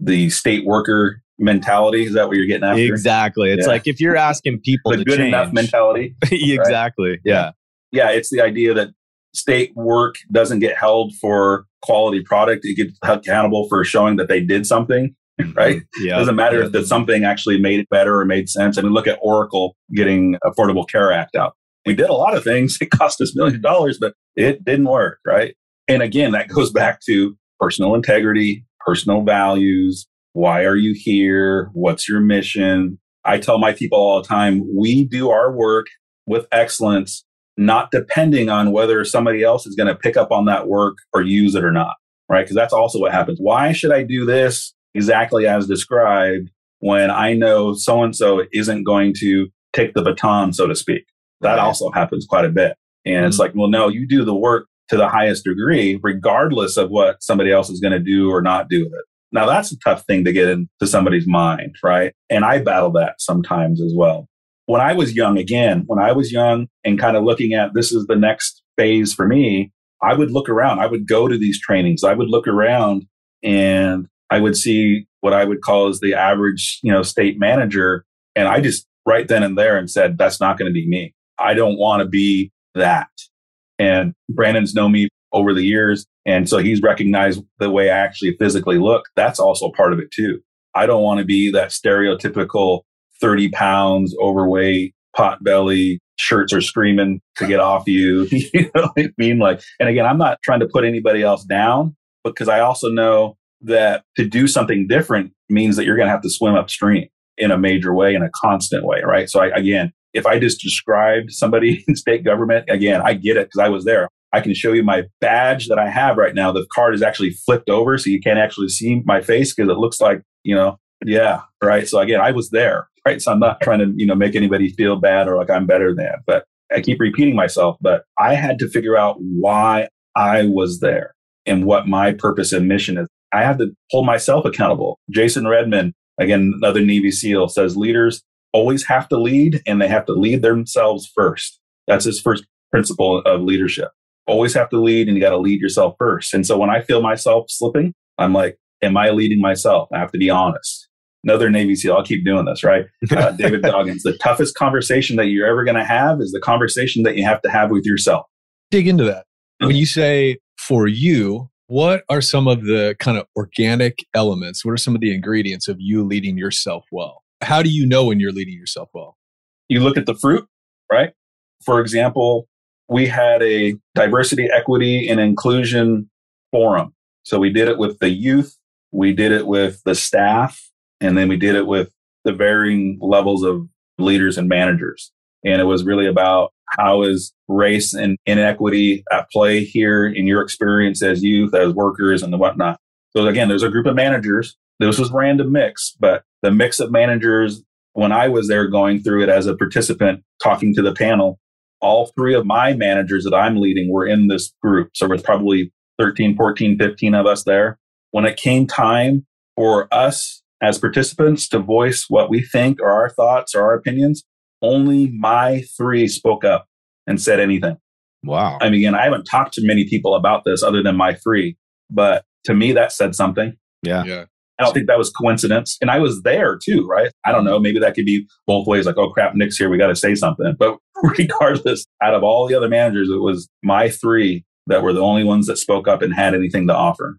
The state worker mentality. Is that what you're getting after? Exactly. It's Yeah. like if you're asking people The to good change, enough mentality. (laughs) exactly. Yeah. Yeah, it's the idea that state work doesn't get held for quality product. It gets held accountable for showing that they did something, mm-hmm. right? Yeah. doesn't matter if that something actually made it better or made sense. I mean, look at Oracle getting Affordable Care Act out. We did a lot of things. (laughs) It cost us millions of dollars, but it didn't work, right? And again, that goes back to personal integrity, personal values. Why are you here? What's your mission? I tell my people all the time, we do our work with excellence, not depending on whether somebody else is going to pick up on that work or use it or not, right? Because that's also what happens. Why should I do this exactly as described when I know so and so isn't going to take the baton, so to speak? That Right. also happens quite a bit. And it's mm-hmm. like, well, no, you do the work to the highest degree, regardless of what somebody else is going to do or not do with it. Now, that's a tough thing to get into somebody's mind, right? And I battle that sometimes as well. When I was young, again, when I was young and kind of looking at this is the next phase for me, I would look around. I would go to these trainings. I would look around and I would see what I would call as the average, you know, state manager. And I just right then and there and said, that's not going to be me. I don't want to be that. And Brandon's known me over the years. And so he's recognized the way I actually physically look. That's also part of it too. I don't want to be that stereotypical 30 pounds overweight, pot belly, shirts are screaming to get off you. (laughs) you know what I mean? Like, and again, I'm not trying to put anybody else down but because I also know that to do something different means that you're going to have to swim upstream in a major way, in a constant way, right? So I, again, if I just described somebody (laughs) in state government, again, I get it because I was there. I can show you my badge that I have right now. The card is actually flipped over so you can't actually see my face because it looks like, you know, yeah, right. So again, I was there, right? So I'm not trying to, you know, make anybody feel bad or like I'm better than, but I keep repeating myself, but I had to figure out why I was there and what my purpose and mission is. I have to hold myself accountable. Jason Redman, again, another Navy SEAL says leaders always have to lead and they have to lead themselves first. That's his first principle of leadership. Always have to lead and you got to lead yourself first. And so when I feel myself slipping, I'm like, am I leading myself? I have to be honest. Another Navy SEAL, I'll keep doing this, right? (laughs) Uh, David Goggins, the toughest conversation that you're ever going to have is the conversation that you have to have with yourself. dig into that. When you say for you, what are some of the kind of organic elements? What are some of the ingredients of you leading yourself well? How do you know when you're leading yourself well? You look at the fruit, right? For example, we had a diversity, equity, and inclusion forum. So we did it with the youth, we did it with the staff, and then we did it with the varying levels of leaders and managers. And it was really about how is race and inequity at play here in your experience as youth, as workers, and whatnot. So again, there's a group of managers. This was random mix, but the mix of managers when I was there going through it as a participant, talking to the panel, all three of my managers that I'm leading were in this group. So there's probably 13, 14, 15 of us there. When it came time for us as participants to voice what we think or our thoughts or our opinions, only my three spoke up and said anything. Wow. I mean, again, I haven't talked to many people about this other than my three, but to me, that said something. Yeah. Yeah. I don't think that was coincidence. And I was there too, right? I don't know. Maybe that could be both ways. Like, oh crap, Nick's here. We got to say something. But (laughs) regardless, out of all the other managers, it was my three that were the only ones that spoke up and had anything to offer.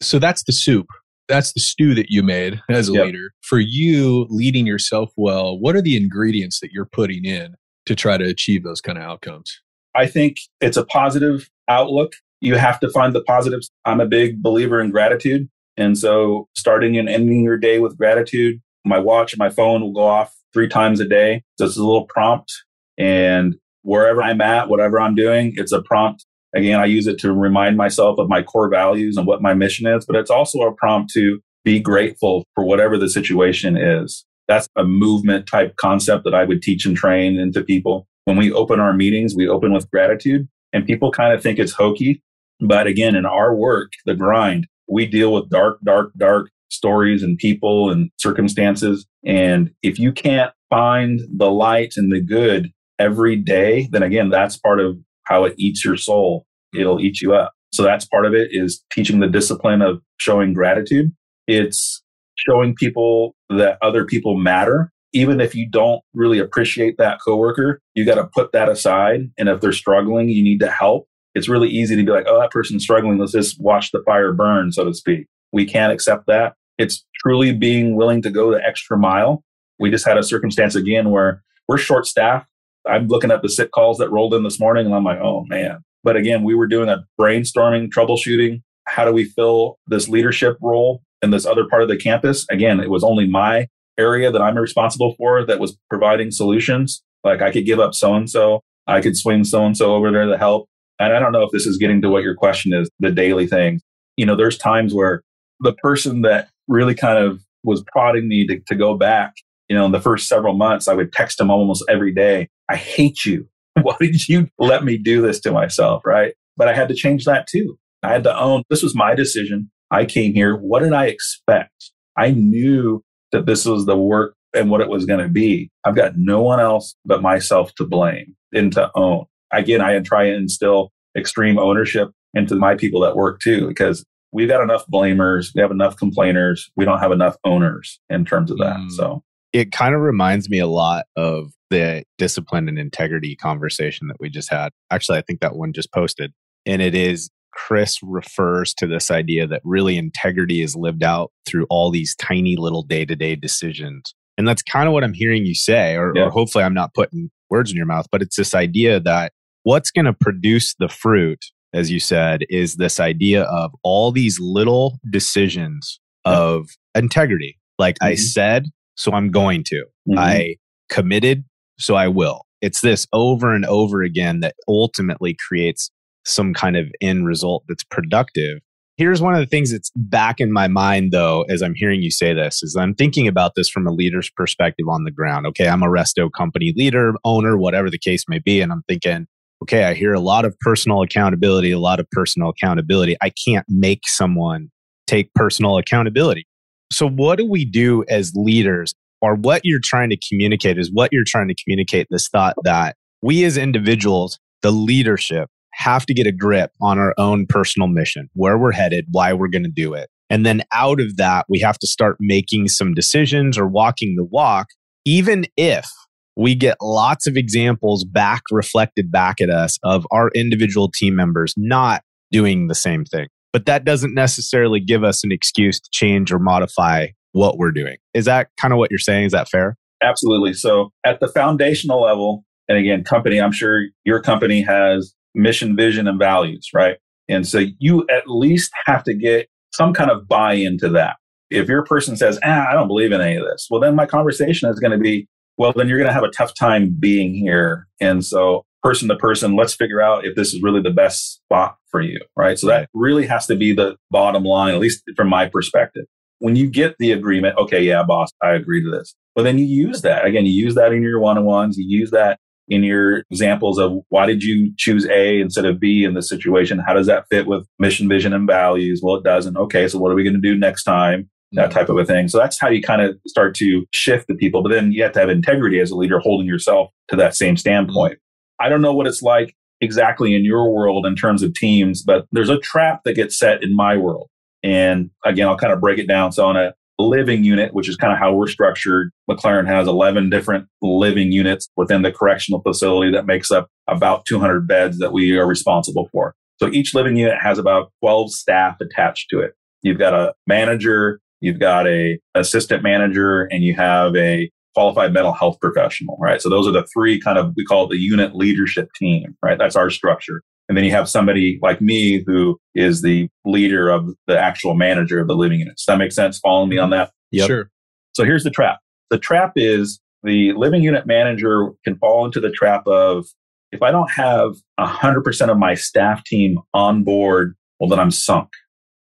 So that's the soup. That's the stew that you made as a Yep. leader. For you leading yourself well, what are the ingredients that you're putting in to try to achieve those kind of outcomes? I think it's a positive outlook. You have to find the positives. I'm a big believer in gratitude. And so starting and ending your day with gratitude, my watch and my phone will go off three times a day. So it's a little prompt. And wherever I'm at, whatever I'm doing, it's a prompt. Again, I use it to remind myself of my core values and what my mission is, but it's also a prompt to be grateful for whatever the situation is. That's a movement type concept that I would teach and train into people. When we open our meetings, we open with gratitude and people kind of think it's hokey. But again, in our work, the grind, we deal with dark, dark, dark stories and people and circumstances. And if you can't find the light and the good every day, then again, that's part of how it eats your soul. It'll eat you up. So that's part of it is teaching the discipline of showing gratitude. It's showing people that other people matter. Even if you don't really appreciate that coworker, you got to put that aside. And if they're struggling, you need to help. It's really easy to be like, oh, that person's struggling. Let's just watch the fire burn, so to speak. We can't accept that. It's truly being willing to go the extra mile. We just had a circumstance again where we're short staffed. I'm looking at the sit calls that rolled in this morning and I'm like, oh man. But again, we were doing a brainstorming, troubleshooting. How do we fill this leadership role in this other part of the campus? Again, it was only my area that I'm responsible for that was providing solutions. Like I could give up so and so, I could swing so and so over there to help. And I don't know if this is getting to what your question is the daily things. You know, there's times where the person that really kind of was prodding me to, to go back, you know, in the first several months, I would text them almost every day. I hate you. (laughs) Why did you let me do this to myself? Right. But I had to change that too. I had to own this was my decision. I came here. What did I expect? I knew that this was the work and what it was going to be. I've got no one else but myself to blame and to own. Again, I try and instill extreme ownership into my people that work too, because we've got enough blamers. We have enough complainers. We don't have enough owners in terms of that. Mm. So It kind of reminds me a lot of the discipline and integrity conversation that we just had. Actually, I think that one just posted. And it is Chris refers to this idea that really integrity is lived out through all these tiny little day to day decisions. And that's kind of what I'm hearing you say, or, Yeah. or hopefully I'm not putting words in your mouth, but it's this idea that what's going to produce the fruit, as you said, is this idea of all these little decisions of integrity. Like I Mhm. said, so I'm going to. mhm. I committed, so I will. It's this over and over again that ultimately creates some kind of end result that's productive. Here's one of the things that's back in my mind, though, as I'm hearing you say this, is I'm thinking about this from a leader's perspective on the ground. Okay, I'm a resto company leader, owner, whatever the case may be. And I'm thinking, okay, I hear a lot of personal accountability, a lot of personal accountability. I can't make someone take personal accountability. So, what do we do as leaders? Or what you're trying to communicate is what you're trying to communicate this thought that we as individuals, the leadership, have to get a grip on our own personal mission, where we're headed, why we're going to do it. And then out of that, we have to start making some decisions or walking the walk, even if we get lots of examples back reflected back at us of our individual team members not doing the same thing. But that doesn't necessarily give us an excuse to change or modify what we're doing. Is that kind of what you're saying? Is that fair? Absolutely. So at the foundational level, and again, company, I'm sure your company has mission, vision, and values, right? And so you at least have to get some kind of buy into that. If your person says, ah, I don't believe in any of this, well, then my conversation is going to be, well, then you're going to have a tough time being here. And so, person to person, let's figure out if this is really the best spot for you, right? So, that really has to be the bottom line, at least from my perspective. When you get the agreement, okay, yeah, boss, I agree to this. But then you use that. Again, you use that in your one on ones, you use that in your examples of why did you choose A instead of B in this situation? How does that fit with mission, vision, and values? Well, it doesn't. Okay, so what are we going to do next time? That type of a thing. So that's how you kind of start to shift the people. But then you have to have integrity as a leader, holding yourself to that same standpoint. I don't know what it's like exactly in your world in terms of teams, but there's a trap that gets set in my world. And again, I'll kind of break it down. So on a living unit, which is kind of how we're structured. MacLaren has 11 different living units within the correctional facility that makes up about 200 beds that we are responsible for. So each living unit has about 12 staff attached to it. You've got a manager, you've got a assistant manager, and you have a qualified mental health professional, right? So those are the three kind of, we call it the unit leadership team, right? That's our structure. And then you have somebody like me who is the leader of the actual manager of the living unit. Does that make sense? Following me on that? Yep. Sure. So here's the trap. The trap is the living unit manager can fall into the trap of if I don't have 100% of my staff team on board, well, then I'm sunk.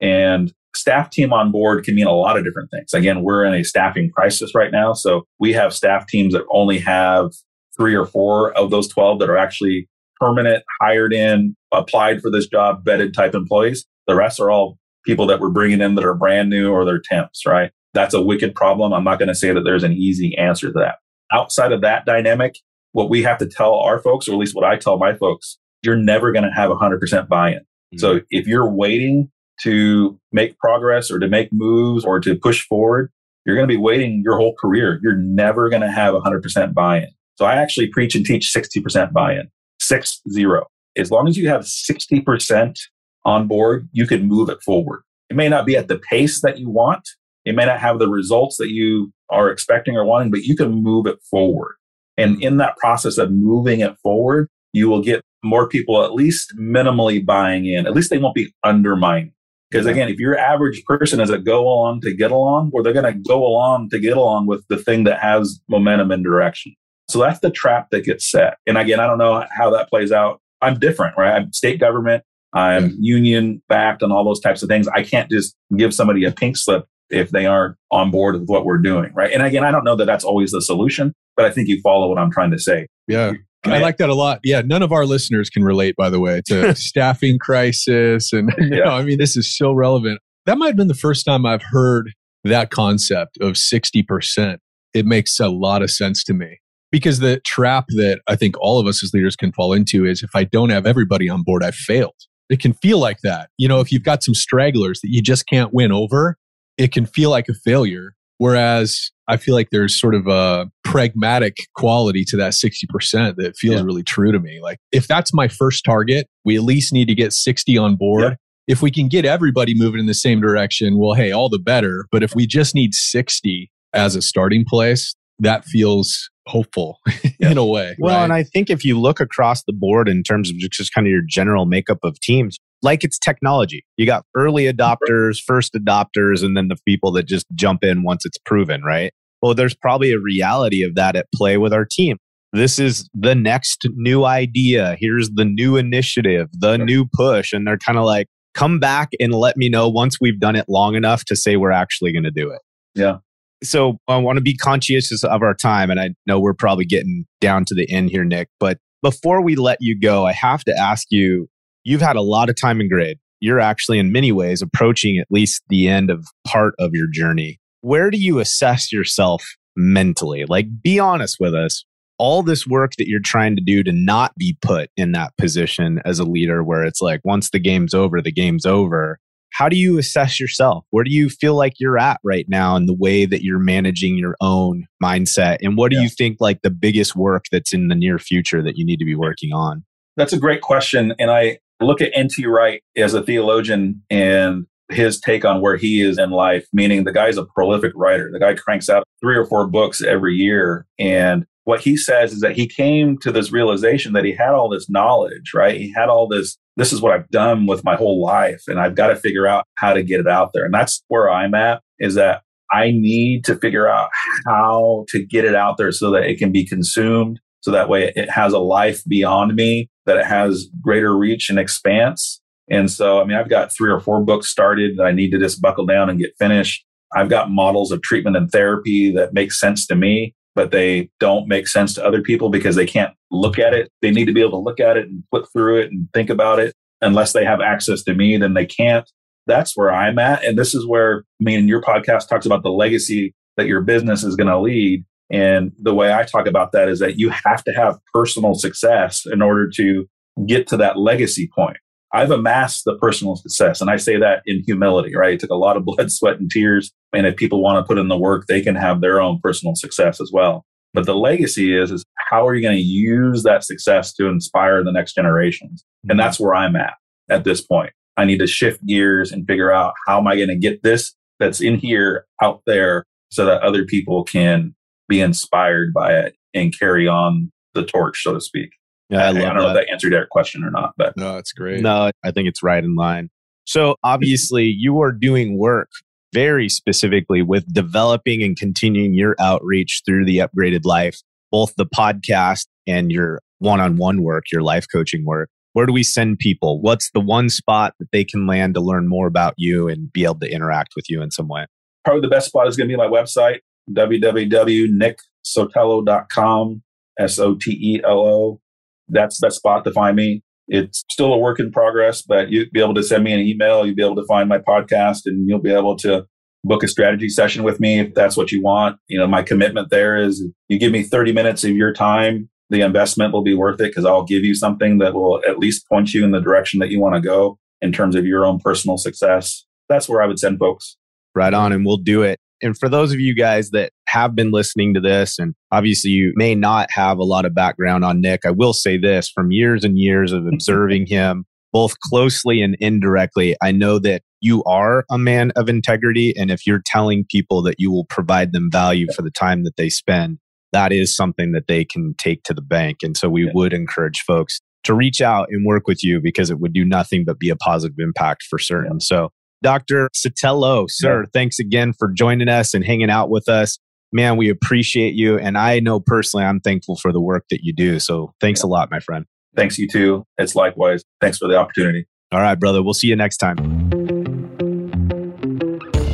And staff team on board can mean a lot of different things. Again, we're in a staffing crisis right now. So we have staff teams that only have three or four of those 12 that are actually permanent, hired in, applied for this job, vetted type employees. The rest are all people that we're bringing in that are brand new or they're temps, right? That's a wicked problem. I'm not going to say that there's an easy answer to that. Outside of that dynamic, what we have to tell our folks, or at least what I tell my folks, you're never going to have 100% buy-in. Mm-hmm. So if you're waiting to make progress or to make moves or to push forward, you're going to be waiting your whole career. You're never going to have 100% buy-in. So I actually preach and teach 60% buy-in six zero. As long as you have 60% on board, you can move it forward. It may not be at the pace that you want. It may not have the results that you are expecting or wanting, but you can move it forward. And in that process of moving it forward, you will get more people at least minimally buying in. At least they won't be undermining. Because again, if your average person is a go along to get along, or they're going to go along to get along with the thing that has momentum and direction. So that's the trap that gets set. And again, I don't know how that plays out. I'm different, right? I'm state government. I'm yeah. union backed and all those types of things. I can't just give somebody a pink slip if they aren't on board with what we're doing, right? And again, I don't know that that's always the solution, but I think you follow what I'm trying to say. Yeah. I like that a lot. Yeah, none of our listeners can relate, by the way, to (laughs) staffing crisis. And, (laughs) you yeah. know, I mean, this is so relevant. That might have been the first time I've heard that concept of 60%. It makes a lot of sense to me because the trap that I think all of us as leaders can fall into is if I don't have everybody on board, I've failed. It can feel like that. You know, if you've got some stragglers that you just can't win over, it can feel like a failure. Whereas I feel like there's sort of a pragmatic quality to that 60% that feels yeah. really true to me. Like, if that's my first target, we at least need to get 60 on board. Yeah. If we can get everybody moving in the same direction, well, hey, all the better. But if we just need 60 as a starting place, that feels hopeful (laughs) in a way. Well, right? and I think if you look across the board in terms of just kind of your general makeup of teams, like it's technology, you got early adopters, first adopters, and then the people that just jump in once it's proven, right? Well, there's probably a reality of that at play with our team. This is the next new idea. Here's the new initiative, the new push. And they're kind of like, come back and let me know once we've done it long enough to say we're actually going to do it. Yeah so I want to be conscientious of our time. And I know we're probably getting down to the end here, Nick. But before we let you go, I have to ask you you've had a lot of time in grade. You're actually, in many ways, approaching at least the end of part of your journey. Where do you assess yourself mentally? Like, be honest with us. All this work that you're trying to do to not be put in that position as a leader where it's like, once the game's over, the game's over how do you assess yourself? Where do you feel like you're at right now in the way that you're managing your own mindset? And what do yeah. you think like the biggest work that's in the near future that you need to be working on? That's a great question. And I look at N.T. Wright as a theologian and his take on where he is in life, meaning the guy's a prolific writer. The guy cranks out three or four books every year. And what he says is that he came to this realization that he had all this knowledge, right? He had all this, this is what I've done with my whole life. And I've got to figure out how to get it out there. And that's where I'm at is that I need to figure out how to get it out there so that it can be consumed. So that way it has a life beyond me, that it has greater reach and expanse. And so, I mean, I've got three or four books started that I need to just buckle down and get finished. I've got models of treatment and therapy that make sense to me but they don't make sense to other people because they can't look at it. They need to be able to look at it and flip through it and think about it. Unless they have access to me, then they can't. That's where I'm at. And this is where, I mean, your podcast talks about the legacy that your business is going to lead. And the way I talk about that is that you have to have personal success in order to get to that legacy point. I've amassed the personal success. And I say that in humility, right? It took a lot of (laughs) blood, sweat, and tears. And if people want to put in the work, they can have their own personal success as well. But the legacy is, is how are you going to use that success to inspire the next generations? And mm-hmm. that's where I'm at at this point. I need to shift gears and figure out how am I going to get this that's in here out there so that other people can be inspired by it and carry on the torch, so to speak. Yeah, I, I don't that. know if that answered your question or not, but no, it's great. No, I think it's right in line. So obviously, you are doing work very specifically with developing and continuing your outreach through the upgraded life, both the podcast and your one-on-one work, your life coaching work. Where do we send people? What's the one spot that they can land to learn more about you and be able to interact with you in some way? Probably the best spot is going to be my website, www.nicksotelo.com, S O T E L O that's that spot to find me. It's still a work in progress, but you'll be able to send me an email. You'll be able to find my podcast and you'll be able to book a strategy session with me if that's what you want. You know, my commitment there is you give me 30 minutes of your time, the investment will be worth it because I'll give you something that will at least point you in the direction that you want to go in terms of your own personal success. That's where I would send folks. Right on. And we'll do it. And for those of you guys that have been listening to this, and obviously you may not have a lot of background on Nick, I will say this from years and years of observing (laughs) him, both closely and indirectly, I know that you are a man of integrity. And if you're telling people that you will provide them value for the time that they spend, that is something that they can take to the bank. And so we would encourage folks to reach out and work with you because it would do nothing but be a positive impact for certain. So Dr. Sotelo, sir, yeah. thanks again for joining us and hanging out with us. Man, we appreciate you. And I know personally, I'm thankful for the work that you do. So thanks yeah. a lot, my friend. Thanks, you too. It's likewise. Thanks for the opportunity. All right, brother. We'll see you next time.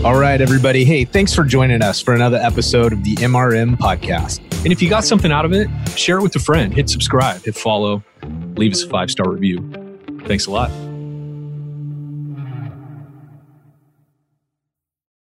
All right, everybody. Hey, thanks for joining us for another episode of the MRM podcast. And if you got something out of it, share it with a friend, hit subscribe, hit follow, leave us a five star review. Thanks a lot.